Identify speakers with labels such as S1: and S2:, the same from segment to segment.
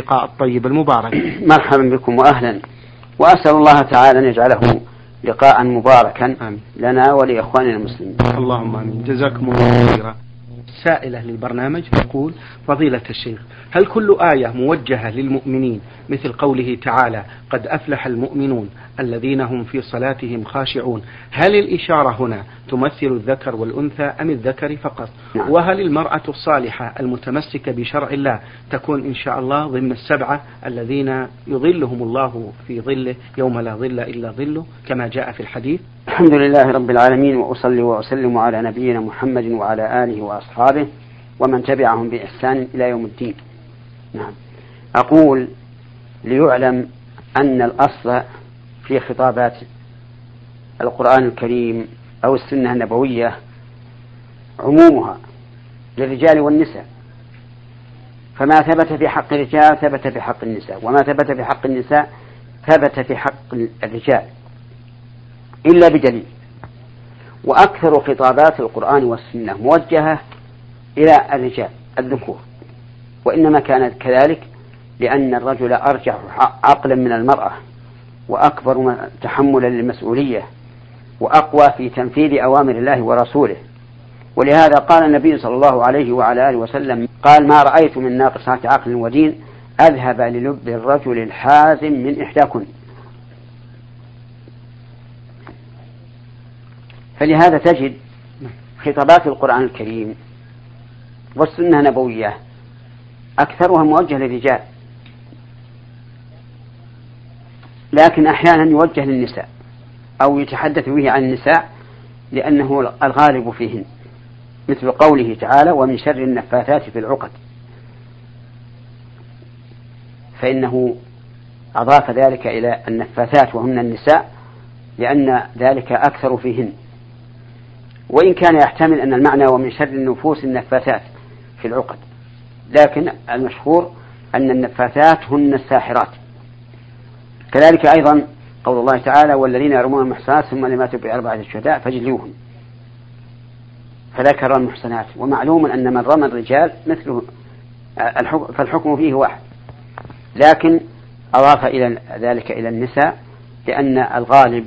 S1: اللقاء الطيب المبارك
S2: مرحبا بكم وأهلا وأسأل الله تعالى أن يجعله لقاء مباركا
S1: آمين.
S2: لنا ولإخواننا المسلمين.
S1: اللهم آمين جزاكم الله خيرا سائلة للبرنامج تقول فضيلة الشيخ هل كل آية موجهة للمؤمنين مثل قوله تعالى قد أفلح المؤمنون الذين هم في صلاتهم خاشعون؟ هل الإشارة هنا تمثل الذكر والأنثى أم الذكر فقط؟
S2: نعم.
S1: وهل المرأة الصالحة المتمسكة بشرع الله تكون إن شاء الله ضمن السبعة الذين يظلهم الله في ظله يوم لا ظل إلا ظله كما جاء في الحديث؟
S2: الحمد لله رب العالمين وأصلي وأسلم على نبينا محمد وعلى آله واصحابه ومن تبعهم بإحسان إلى يوم الدين. نعم. أقول ليعلم أن الأصل في خطابات القرآن الكريم أو السنة النبوية عمومها للرجال والنساء. فما ثبت في حق الرجال ثبت في حق النساء، وما ثبت في حق النساء ثبت في حق الرجال. إلا بدليل وأكثر خطابات القرآن والسنة موجهة إلى الرجال الذكور. وإنما كانت كذلك لأن الرجل أرجح عقلا من المرأة وأكبر تحملا للمسؤولية وأقوى في تنفيذ أوامر الله ورسوله. ولهذا قال النبي صلى الله عليه وعلى آله وسلم قال ما رأيت من ناقصات عقل ودين أذهب للب الرجل الحازم من إحداكن. فلهذا تجد خطابات القرآن الكريم والسنة النبوية أكثرها موجه للرجال. لكن أحيانا يوجه للنساء أو يتحدث به عن النساء لأنه الغالب فيهن مثل قوله تعالى ومن شر النفاثات في العقد فإنه أضاف ذلك إلى النفاثات وهن النساء لأن ذلك أكثر فيهن. وإن كان يحتمل أن المعنى ومن شر النفوس النفاثات في العقد. لكن المشهور أن النفاثات هن الساحرات. كذلك أيضا قول الله تعالى والذين يرمون المحصنات ثم لم يأتوا بأربعة الشهداء فاجلوهم فذكر المحصنات. ومعلوم أن من رمى الرجال مثله فالحكم فيه واحد. لكن أضاف إلى ذلك إلى النساء لأن الغالب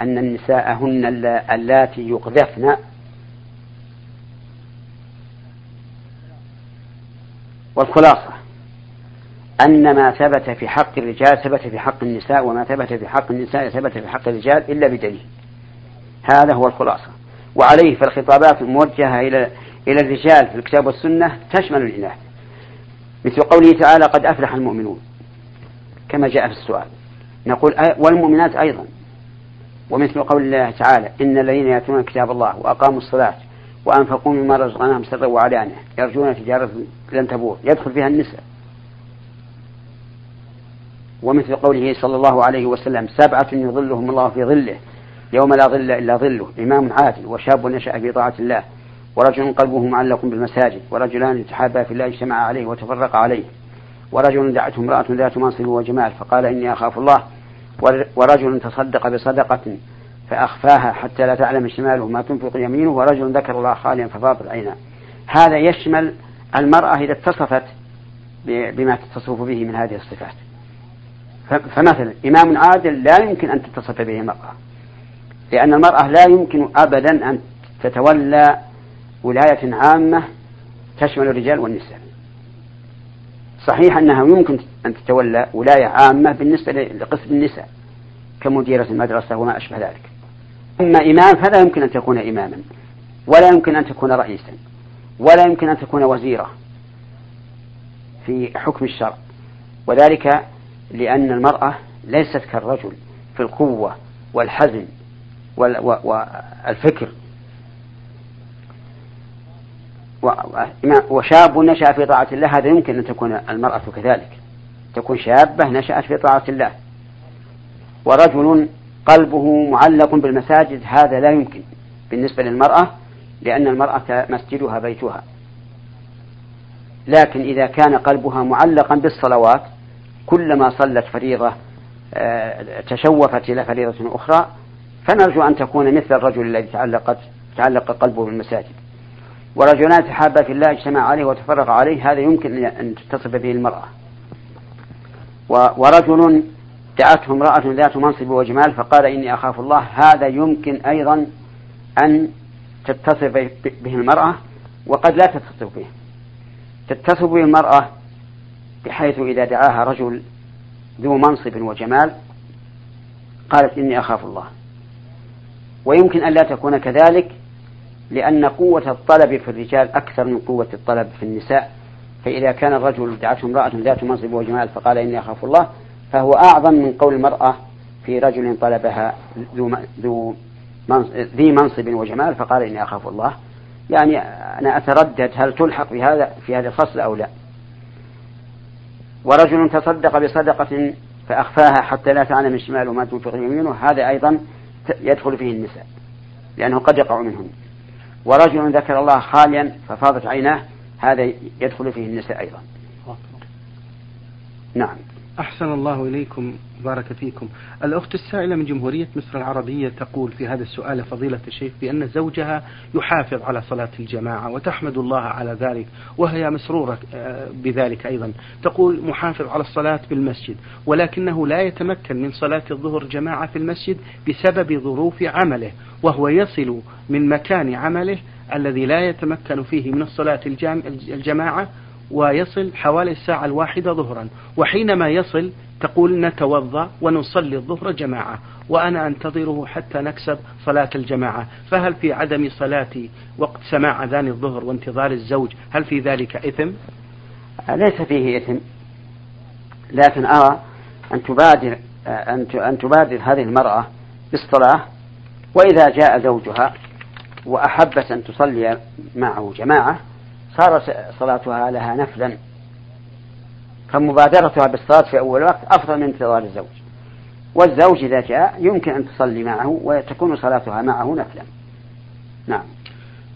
S2: أن النساء هن اللاتي يقذفن والخلاصة أن ما ثبت في حق الرجال ثبت في حق النساء وما ثبت في حق النساء ثبت في حق الرجال إلا بدليل. هذا هو الخلاصة. وعليه فالخطابات الموجهة إلى إلى الرجال في الكتاب والسنة تشمل الإناث مثل قوله تعالى قد أفلح المؤمنون. كما جاء في السؤال. نقول والمؤمنات أيضا. ومثل قول الله تعالى إن الذين يأتون كتاب الله وأقاموا الصلاة وأنفقوا مما رزقناهم سرا وعلانية. يرجون تجارة لن تبور. يدخل فيها النساء. ومثل قوله صلى الله عليه وسلم سبعة يظلهم الله في ظله يوم لا ظل إلا ظله إمام عادل وشاب نشأ في طاعة الله ورجل قلبه معلق بالمساجد ورجلان يتحابا في الله اجتمعا عليه وتفرقا عليه. ورجل دعته امرأة ذات منصب وجمال فقال إني أخاف الله ورجل تصدق بصدقة فأخفاها حتى لا تعلم شماله ما تنفق يمينه ورجل ذكر الله خاليا ففاضت عيناه هذا يشمل المرأة إذا اتصفت بما تتصف به من هذه الصفات. فمثلا إمام عادل لا يمكن أن تتصف به المرأة لأن المرأة لا يمكن أبدا أن تتولى ولاية عامة تشمل الرجال والنساء. صحيح أنها يمكن أن تتولى ولاية عامة بالنسبة لقسم النساء كمديرة المدرسة وما أشبه ذلك. أما إمام فلا يمكن أن تكون إماما ولا يمكن أن تكون رئيسا ولا يمكن أن تكون وزيرة في حكم الشرع. وذلك لأن المرأة ليست كالرجل في القوة والحزم والفكر. وشاب نشأ في طاعة الله هذا يمكن أن تكون المرأة كذلك. تكون شابة نشأت في طاعة الله. ورجل قلبه معلق بالمساجد هذا لا يمكن بالنسبة للمرأة لأن المرأة مسجدها بيتها. لكن إذا كان قلبها معلقا بالصلوات كلما صلت فريضة آه، تشوفت إلى فريضة أخرى فنرجو أن تكون مثل الرجل الذي تعلقت تعلق قلبه بالمساجد. ورجلان تحابا في الله اجتمع عليه وتفرق عليه هذا يمكن أن تتصف به المرأة. ورجل دعته امرأة ذات منصب وجمال فقال إني أخاف الله. هذا يمكن أيضا أن تتصف به المرأة وقد لا تتصف به. تتصف به المرأة بحيث إذا دعاها رجل ذو منصب وجمال قالت إني أخاف الله. ويمكن أن لا تكون كذلك لأن قوة الطلب في الرجال أكثر من قوة الطلب في النساء. فإذا كان الرجل دعته امرأة ذات منصب وجمال فقال إني أخاف الله. فهو أعظم من قول المرأة في رجل طلبها ذو ذو ذي منصب وجمال فقال إني أخاف الله. يعني أنا أتردد هل تلحق في هذا في هذه الفصل أو لا. ورجل تصدق بصدقة فأخفاها حتى لا تعلم شماله ما تنفق يمينه هذا أيضا يدخل فيه النساء لأنه قد يقع منهم ورجل ذكر الله خاليا ففاضت عيناه هذا يدخل فيه النساء أيضا. نعم.
S1: أحسن الله إليكم بارك فيكم. الأخت السائلة من جمهورية مصر العربية تقول في هذا السؤال فضيلة الشيخ بأن زوجها يحافظ على صلاة الجماعة وتحمد الله على ذلك وهي مسرورة آه، بذلك أيضا. تقول محافظ على الصلاة بالمسجد ولكنه لا يتمكن من صلاة الظهر جماعة في المسجد بسبب ظروف عمله وهو يصل من مكان عمله الذي لا يتمكن فيه من الصلاة الجماعة ويصل حوالي الساعة الواحدة ظهرا. وحينما يصل تقول نتوضأ ونصلي الظهر جماعة. وأنا أنتظره حتى نكسب صلاة الجماعة. فهل في عدم صلاتي وقت سماع أذان الظهر وانتظار الزوج هل في ذلك إثم؟
S2: ليس فيه إثم. لكن أرى أن تبادر أن تبادر هذه المرأة بالصلاة. وإذا جاء زوجها وأحبت أن تصلي معه جماعة صار صلاتها لها نفلا. فمبادرتها بالصلاة في أول وقت أفضل من انتظار الزوج. والزوج إذا جاء يمكن أن تصلي معه وتكون صلاتها معه نفلا. نعم.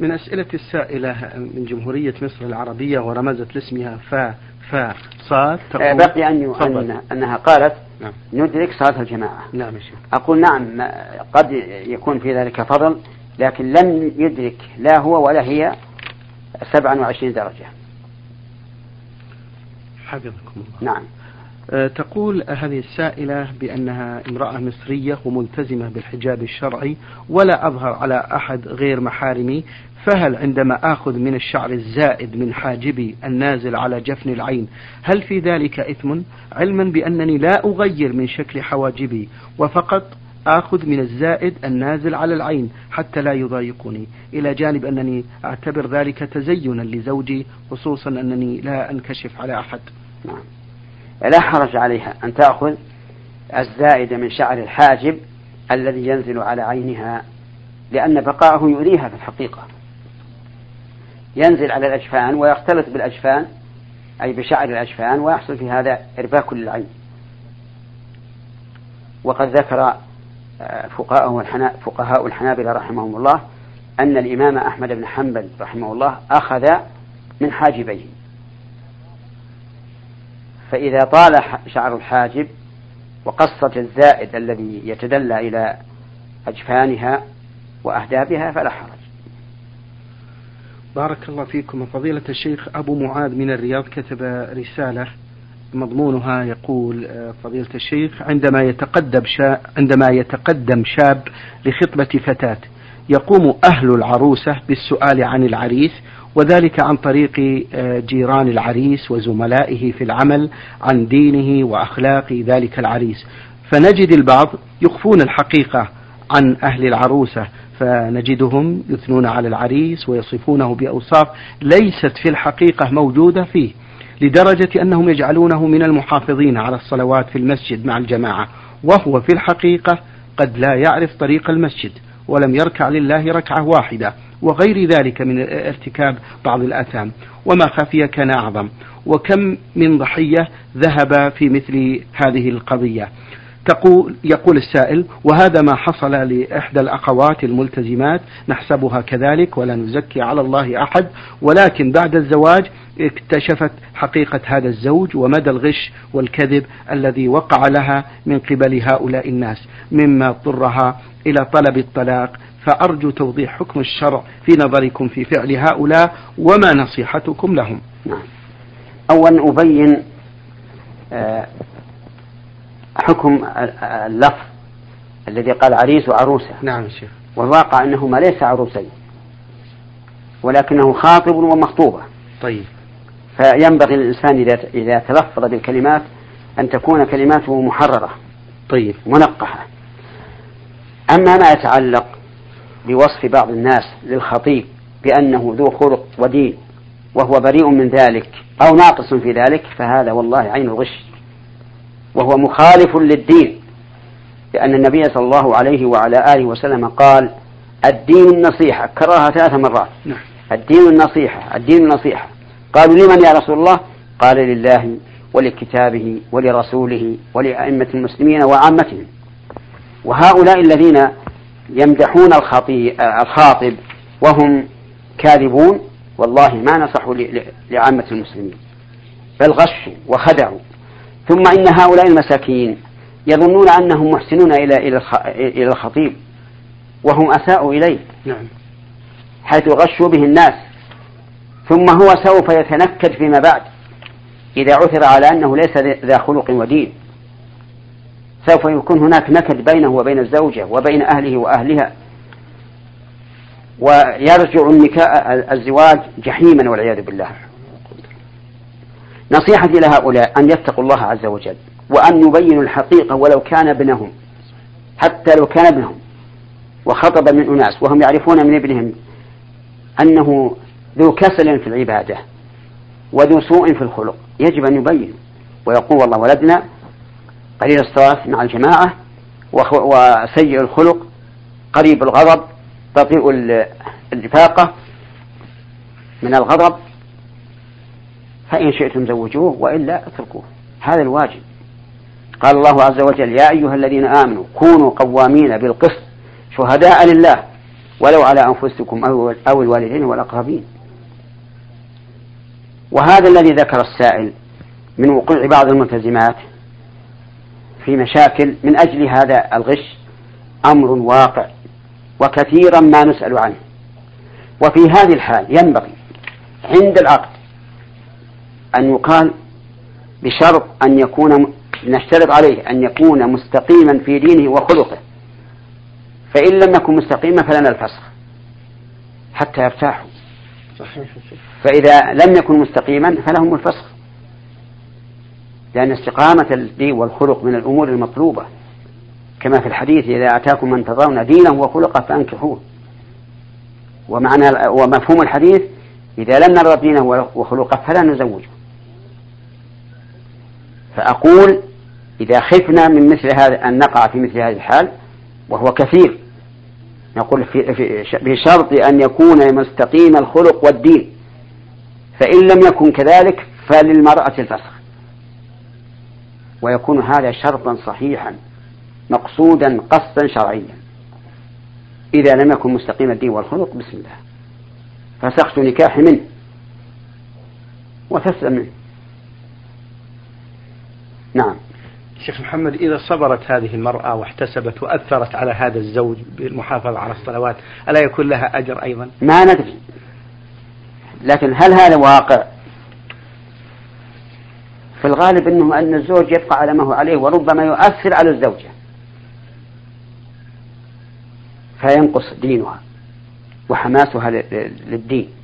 S1: من أسئلة السائلة من جمهورية مصر العربية ورمزت لاسمها فا فا صاد
S2: تقول بقي أن أن أنها قالت نعم. ندرك صلاة الجماعة.
S1: نعم
S2: أقول نعم قد يكون في ذلك فضل لكن لن يدرك لا هو ولا هي 27 درجة.
S1: حفظكم الله.
S2: نعم.
S1: أه تقول هذه السائلة بأنها امرأة مصرية وملتزمة بالحجاب الشرعي ولا أظهر على أحد غير محارمي فهل عندما آخذ من الشعر الزائد من حاجبي النازل على جفن العين هل في ذلك إثم؟ علما بأنني لا أغير من شكل حواجبي وفقط آخذ من الزائد النازل على العين حتى لا يضايقني إلى جانب أنني أعتبر ذلك تزينا لزوجي خصوصا أنني لا أنكشف على أحد.
S2: نعم. لا حرج عليها أن تأخذ الزائد من شعر الحاجب الذي ينزل على عينها لأن بقاءه يؤذيها في الحقيقة. ينزل على الأجفان ويختلط بالأجفان أي بشعر الأجفان ويحصل في هذا إرباك للعين. وقد ذكر فقهاء الحنابلة رحمهم الله أن الإمام أحمد بن حنبل رحمه الله أخذ من حاجبيه. فإذا طال شعر الحاجب وقصة الزائد الذي يتدلى إلى أجفانها وأهدابها فلا حرج.
S1: بارك الله فيكم. فضيلة الشيخ أبو معاذ من الرياض كتب رسالة مضمونها يقول آه، فضيلة الشيخ عندما يتقدم شاب عندما يتقدم شاب لخطبة فتاة يقوم أهل العروسة بالسؤال عن العريس وذلك عن طريق آه، جيران العريس وزملائه في العمل عن دينه وأخلاق ذلك العريس. فنجد البعض يخفون الحقيقة عن أهل العروسة فنجدهم يثنون على العريس ويصفونه بأوصاف ليست في الحقيقة موجودة فيه. لدرجة أنهم يجعلونه من المحافظين على الصلوات في المسجد مع الجماعة وهو في الحقيقة قد لا يعرف طريق المسجد ولم يركع لله ركعة واحدة وغير ذلك من ارتكاب بعض الآثام. وما خفي كان أعظم وكم من ضحية ذهب في مثل هذه القضية. تقول يقول السائل وهذا ما حصل لإحدى الأخوات الملتزمات نحسبها كذلك ولا نزكي على الله أحد. ولكن بعد الزواج اكتشفت حقيقة هذا الزوج ومدى الغش والكذب الذي وقع لها من قبل هؤلاء الناس مما اضطرها إلى طلب الطلاق. فأرجو توضيح حكم الشرع في نظركم في فعل هؤلاء وما نصيحتكم لهم.
S2: نعم. أولا أبين آه حكم اللفظ الذي قال عريس وعروسة.
S1: نعم شيخ.
S2: والواقع أنهما ليس عروسين ولكنه خاطب ومخطوبة.
S1: طيب.
S2: فينبغي للإنسان إذا إذا تلفظ بالكلمات أن تكون كلماته محررة.
S1: طيب.
S2: منقحة. أما ما يتعلق بوصف بعض الناس للخطيب بأنه ذو خلق ودين وهو بريء من ذلك أو ناقص في ذلك فهذا والله عين الغش. وهو مخالف للدين. لأن النبي صلى الله عليه وعلى آله وسلم قال الدين النصيحة. كررها ثلاث مرات.
S1: نعم.
S2: الدين النصيحة. الدين النصيحة. قالوا لمن يا رسول الله؟ قال لله ولكتابه ولرسوله ولأئمة المسلمين وعامتهم. وهؤلاء الذين يمدحون الخاطب وهم كاذبون والله ما نصحوا لعامة المسلمين. بل غشوا وخدعوا. ثم إن هؤلاء المساكين يظنون أنهم محسنون إلى إلى الخطيب وهم أساءوا إليه.
S1: نعم.
S2: حيث غشوا به الناس. ثم هو سوف يتنكد فيما بعد إذا عثر على أنه ليس ذا خلق ودين. سوف يكون هناك نكد بينه وبين الزوجة وبين أهله وأهلها. ويرجع الزواج جحيما والعياذ بالله. نصيحتي لهؤلاء أن يتقوا الله عز وجل وأن يبينوا الحقيقة ولو كان ابنهم حتى لو كان ابنهم وخطب من أناس وهم يعرفون من ابنهم أنه ذو كسل في العبادة وذو سوء في الخلق يجب أن يبين ويقول والله ولدنا قليل الصلاة مع الجماعة وسيء الخلق قريب الغضب بطيء الإفاقة من الغضب فإن شئتم زوجوه وإلا اتركوه. هذا الواجب. قال الله عز وجل يا أيها الذين آمنوا كونوا قوامين بالقسط شهداء لله ولو على أنفسكم أو الوالدين والأقربين. وهذا الذي ذكر السائل من وقوع بعض الملتزمات في مشاكل من أجل هذا الغش أمر واقع وكثيرا ما نسأل عنه. وفي هذه الحال ينبغي عند العقد أن يقال بشرط أن يكون نشترط عليه أن يكون مستقيما في دينه وخلقه. فإن لم يكن مستقيما فلنا الفسخ حتى يرتاحوا. فإذا لم يكن مستقيما فلهم الفسخ لأن استقامة الدين والخلق من الأمور المطلوبة. كما في الحديث إذا أتاكم من ترضون دينه وخلقه فأنكحوه. ومعنى ومفهوم الحديث إذا لم نرى دينه وخلقه فلا نزوجه. فأقول إذا خفنا من مثل هذا أن نقع في مثل هذه الحال وهو كثير. نقول في في بشرط أن يكون مستقيم الخلق والدين. فإن لم يكن كذلك فللمرأة الفسخ. ويكون هذا شرطا صحيحا مقصودا قصدا شرعيا. إذا لم يكن مستقيم الدين والخلق بسم الله. فسخت نكاحي منه. وتسلم منه. نعم.
S1: شيخ محمد إذا صبرت هذه المرأة واحتسبت وأثرت على هذا الزوج بالمحافظة على الصلوات ألا يكون لها أجر أيضا؟
S2: ما ندري. لكن هل هذا واقع؟ في الغالب أنه أن الزوج يبقى على ما هو عليه وربما يؤثر على الزوجة. فينقص دينها وحماسها للدين.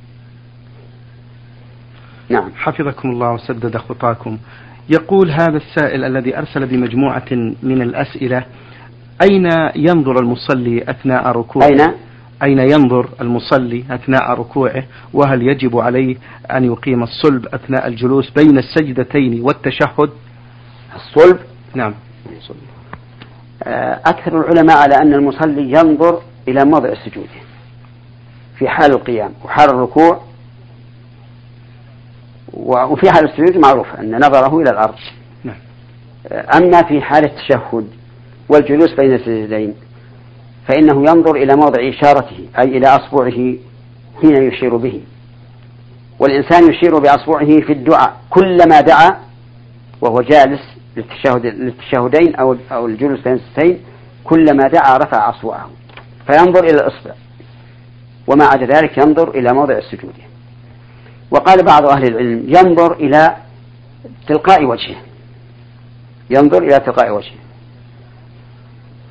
S1: نعم. حفظكم الله وسدد خطاكم. يقول هذا السائل الذي أرسل بمجموعة من الأسئلة أين ينظر المصلي أثناء ركوعه؟
S2: أين؟
S1: أين ينظر المصلي أثناء ركوعه؟ وهل يجب عليه أن يقيم الصلب أثناء الجلوس بين السجدتين والتشهد؟
S2: الصلب؟
S1: نعم.
S2: آه، أكثر العلماء على أن المصلي ينظر إلى موضع السجود في حال القيام وحال الركوع وفي حال السجود معروف أن نظره إلى الأرض.
S1: نعم.
S2: أما في حال التشهد والجلوس بين السجدين فإنه ينظر إلى موضع إشارته أي إلى أصبعه حين يشير به. والإنسان يشير بأصبعه في الدعاء كلما دعا وهو جالس للتشهد للتشهدين أو أو الجلوس بين السجدين كلما دعا رفع أصبعه فينظر إلى الإصبع. وما عدا ذلك ينظر إلى موضع السجود. وقال بعض أهل العلم ينظر إلى تلقاء وجهه. ينظر إلى تلقاء وجهه.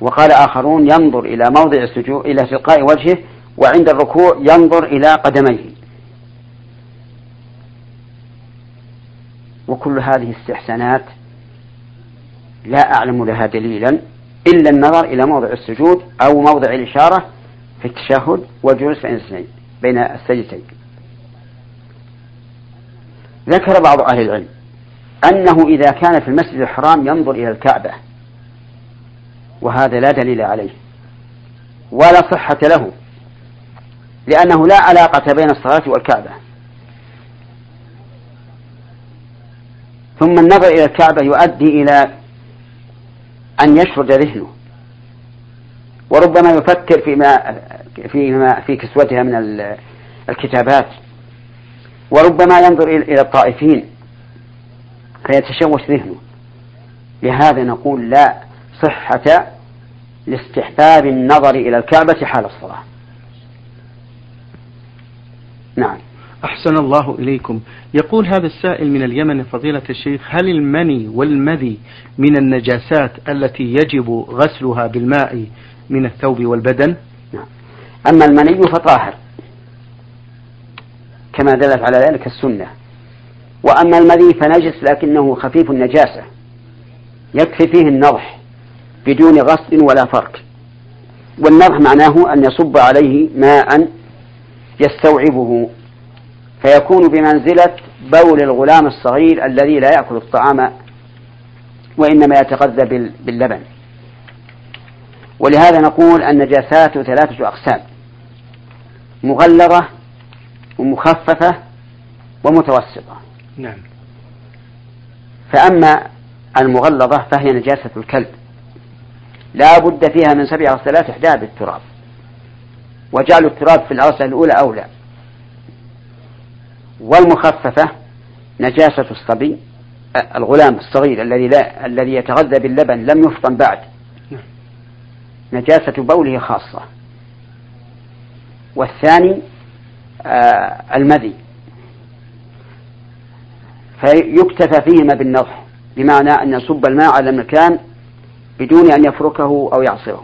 S2: وقال آخرون ينظر إلى موضع السجود إلى تلقاء وجهه وعند الركوع ينظر إلى قدميه. وكل هذه استحسانات لا أعلم لها دليلا إلا النظر إلى موضع السجود أو موضع الإشارة في التشهد والجلوس بين السجدتين. ذكر بعض أهل العلم أنه إذا كان في المسجد الحرام ينظر إلى الكعبة وهذا لا دليل عليه ولا صحة له لأنه لا علاقة بين الصلاة والكعبة. ثم النظر إلى الكعبة يؤدي إلى أن يشرد ذهنه وربما يفكر فيما فيما في كسوتها من الكتابات. وربما ينظر إلى الطائفين فيتشوش ذهنه. لهذا نقول لا صحة لاستحباب النظر إلى الكعبة حال الصلاة. نعم.
S1: أحسن الله إليكم. يقول هذا السائل من اليمن فضيلة الشيخ هل المني والمذي من النجاسات التي يجب غسلها بالماء من الثوب والبدن؟
S2: نعم. أما المني فطاهر. كما دلت على ذلك السنة. وأما المذي فنجس لكنه خفيف النجاسة. يكفي فيه النضح بدون غسل ولا فرك. والنضح معناه أن يصب عليه ماء يستوعبه فيكون بمنزلة بول الغلام الصغير الذي لا يأكل الطعام وإنما يتغذى باللبن. ولهذا نقول النجاسات ثلاثة أقسام. مغلظة ومخففة ومتوسطة.
S1: نعم.
S2: فأما المغلظة فهي نجاسة الكلب. لا بد فيها من سبع غسلات إحدى بالتراب. وجعل التراب في الغسلة الأولى أولى. والمخففة نجاسة الصبي الغلام الصغير الذي لا الذي يتغذى باللبن لم يفطن بعد. نعم. نجاسة بوله خاصة. والثاني المذي. فيكتفى فيهما بالنضح بمعنى أن يصب الماء على المكان بدون أن يفركه أو يعصره.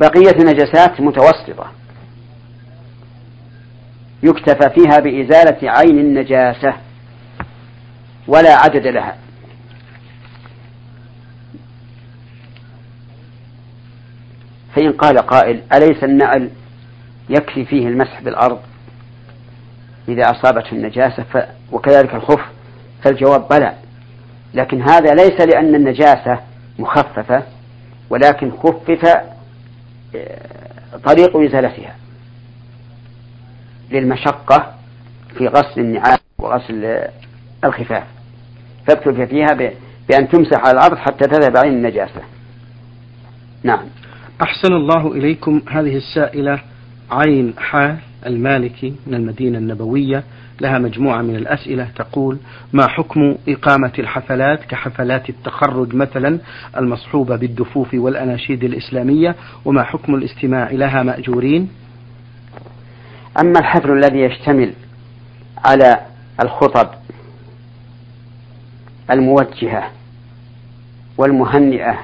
S2: بقية النجاسات متوسطة. يكتفى فيها بإزالة عين النجاسة ولا عدد لها. فإن قال قائل أليس النعل يكفي فيه المسح بالأرض. إذا أصابته النجاسة ف... وكذلك الخف فالجواب بلى. لكن هذا ليس لأن النجاسة مخففة ولكن خفف آه، طريق إزالتها للمشقة في غسل النعال وغسل الخفاف. فاكتفي فيها بأن تمسح على الأرض حتى تذهب عين النجاسة. نعم.
S1: أحسن الله إليكم هذه السائلة. عين حال المالكي من المدينة النبوية لها مجموعة من الأسئلة تقول ما حكم إقامة الحفلات كحفلات التخرج مثلا المصحوبة بالدفوف والأناشيد الإسلامية وما حكم الاستماع لها مأجورين؟
S2: أما الحفل الذي يشتمل على الخطب الموجهة والمهنئة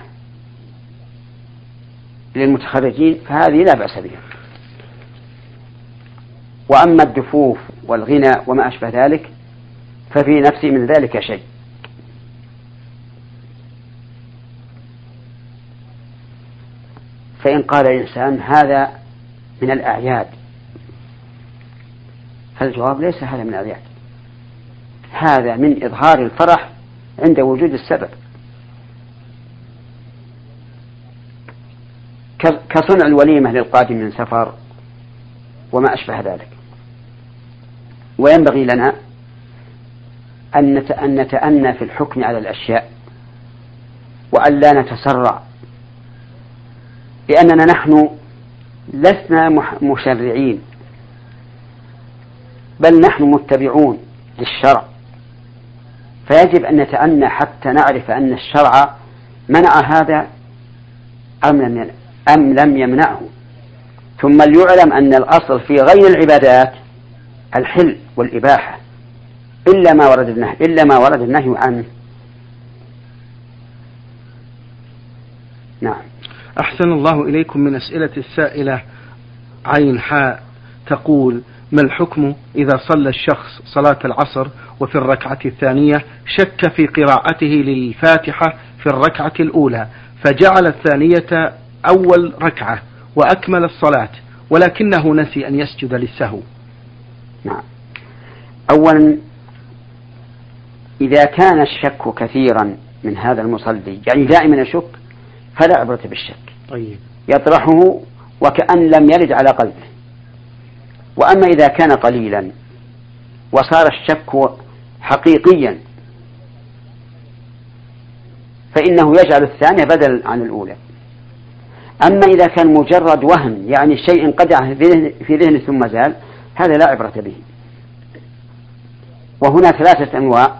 S2: للمتخرجين فهذه لا بأس بها. وأما الدفوف والغنى وما أشبه ذلك ففي نفسي من ذلك شيء. فإن قال الإنسان هذا من الأعياد فالجواب ليس هذا من الأعياد. هذا من إظهار الفرح عند وجود السبب. كصنع الوليمة للقادم من سفر وما أشبه ذلك. وينبغي لنا أن نتأنى في الحكم على الأشياء وأن لا نتسرع لأننا نحن لسنا مشرعين بل نحن متبعون للشرع. فيجب أن نتأنى حتى نعرف أن الشرع منع هذا أم لم أم لم يمنعه. ثم ليعلم أن الأصل في غير العبادات الحل والإباحة إلا ما ورد النهي إلا ما ورد النهي عنه نعم.
S1: أحسن الله إليكم من أسئلة السائلة عين حاء تقول ما الحكم إذا صلى الشخص صلاة العصر وفي الركعة الثانية شك في قراءته للفاتحة في الركعة الأولى فجعل الثانية أول ركعة وأكمل الصلاة ولكنه نسي أن يسجد للسهو؟
S2: نعم. أولا إذا كان الشك كثيرا من هذا المصلي يعني دائما يشك فلا عبرة بالشك.
S1: طيب.
S2: يطرحه وكأن لم يرد على قلبه. وأما إذا كان قليلا وصار الشك حقيقيا فإنه يجعل الثانية بدل عن الأولى. أما إذا كان مجرد وهم يعني شيء انقدع في ذهنه ثم زال هذا لا عبرة به. وهنا ثلاثة أنواع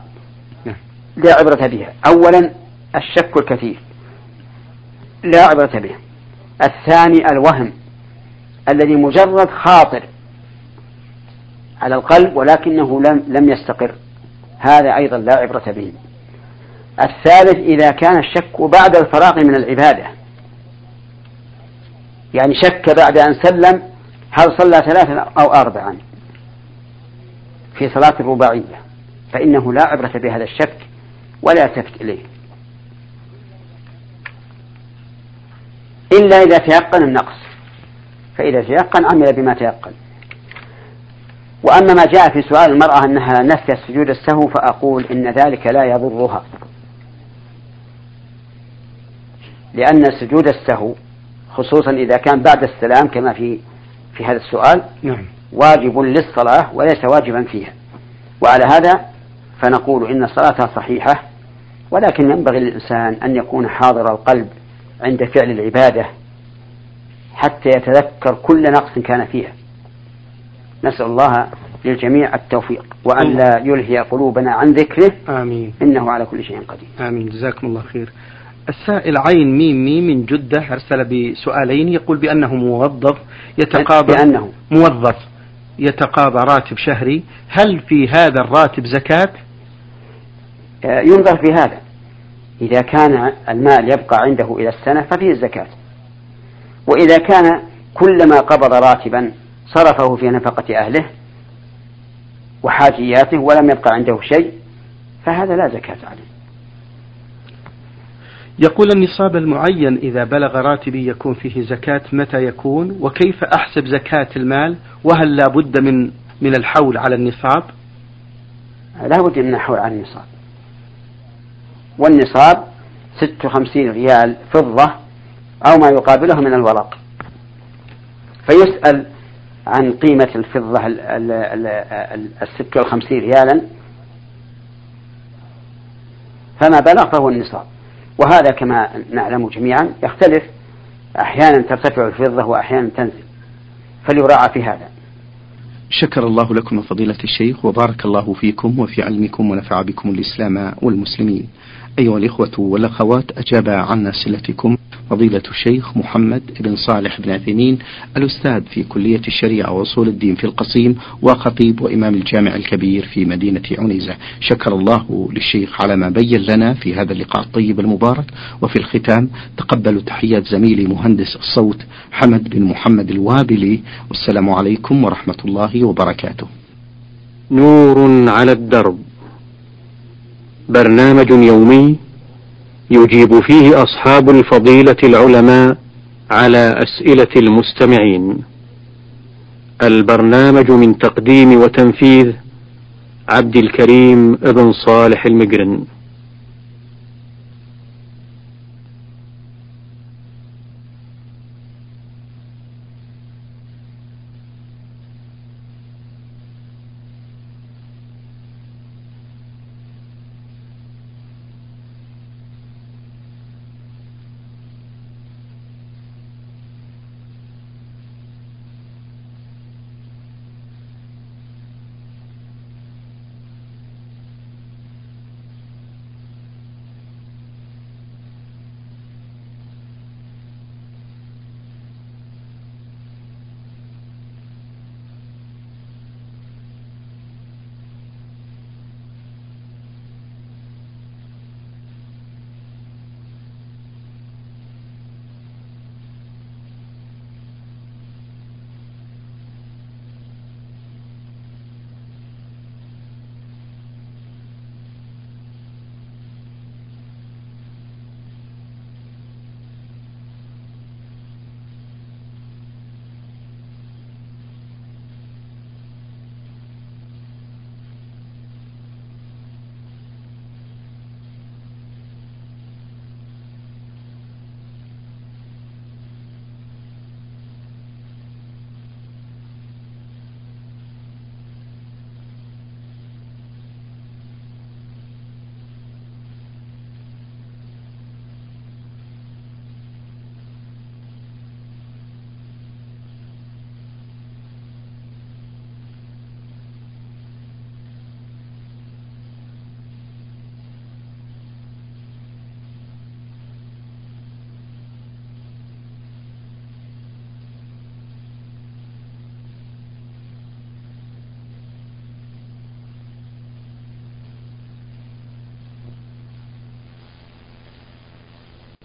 S2: لا عبرة بها. أولا الشك الكثير. لا عبرة به. الثاني الوهم الذي مجرد خاطر على القلب ولكنه لم لم يستقر. هذا أيضا لا عبرة به. الثالث إذا كان الشك بعد الفراغ من العبادة. يعني شك بعد أن سلم هل صلى ثلاثا أو أربعا في صلاة الرباعية؟ فإنه لا عبرة بهذا الشك ولا يلتفت إليه. إلا إذا تيقن النقص. فإذا تيقن عمل بما تيقن. وأما ما جاء في سؤال المرأة أنها نسيت سجود السهو فأقول إن ذلك لا يضرها. لأن سجود السهو خصوصا إذا كان بعد السلام كما في في هذا السؤال
S1: نعم.
S2: واجب للصلاة وليس واجبا فيها. وعلى هذا فنقول إن صلاتها صحيحة ولكن ينبغي للإنسان أن يكون حاضر القلب عند فعل العبادة حتى يتذكر كل نقص كان فيها. نسأل الله للجميع التوفيق وأن لا يلهي قلوبنا عن ذكره.
S1: آمين.
S2: إنه على كل شيء قدير.
S1: آمين. جزاكم الله خير. السائل عين ميم ميم من جدة أرسل بسؤالين يقول بأنه موظف يتقاضى
S2: بأنه.
S1: موظف يتقاضى راتب شهري. هل في هذا الراتب زكاة؟
S2: آه، ينظر في هذا. إذا كان المال يبقى عنده إلى السنة ففيه الزكاة. وإذا كان كلما قبض راتبا صرفه في نفقة أهله وحاجياته ولم يبقى عنده شيء فهذا لا زكاة عليه.
S1: يقول النصاب المعين إذا بلغ راتبي يكون فيه زكاة متى يكون وكيف أحسب زكاة المال وهل لا بد من من الحول على النصاب؟
S2: لا بد من الحول على النصاب. والنصاب ست وخمسين ريال فضة أو ما يقابله من الورق. فيسأل عن قيمة الفضة الست والخمسين ريالا. فما بلغ فهو النصاب. وهذا كما نعلم جميعا يختلف. أحيانا ترتفع الفضة وأحيانا تنزل. فليراعى في هذا.
S1: شكر الله لكم فضيلة الشيخ وبارك الله فيكم وفي علمكم ونفع بكم الإسلام والمسلمين. أيها الإخوة والأخوات أجاب عن أسئلتكم فضيلة الشيخ محمد بن صالح بن عثيمين الأستاذ في كلية الشريعة وأصول الدين في القصيم وخطيب وإمام الجامع الكبير في مدينة عنيزة. شكر الله للشيخ على ما بين لنا في هذا اللقاء الطيب المبارك. وفي الختام تقبلوا تحيات زميلي مهندس الصوت حمد بن محمد الوابلي. والسلام عليكم ورحمة الله وبركاته.
S3: نور على الدرب. برنامج يومي يجيب فيه أصحاب الفضيلة العلماء على أسئلة المستمعين. البرنامج من تقديم وتنفيذ عبد الكريم بن صالح المجرن.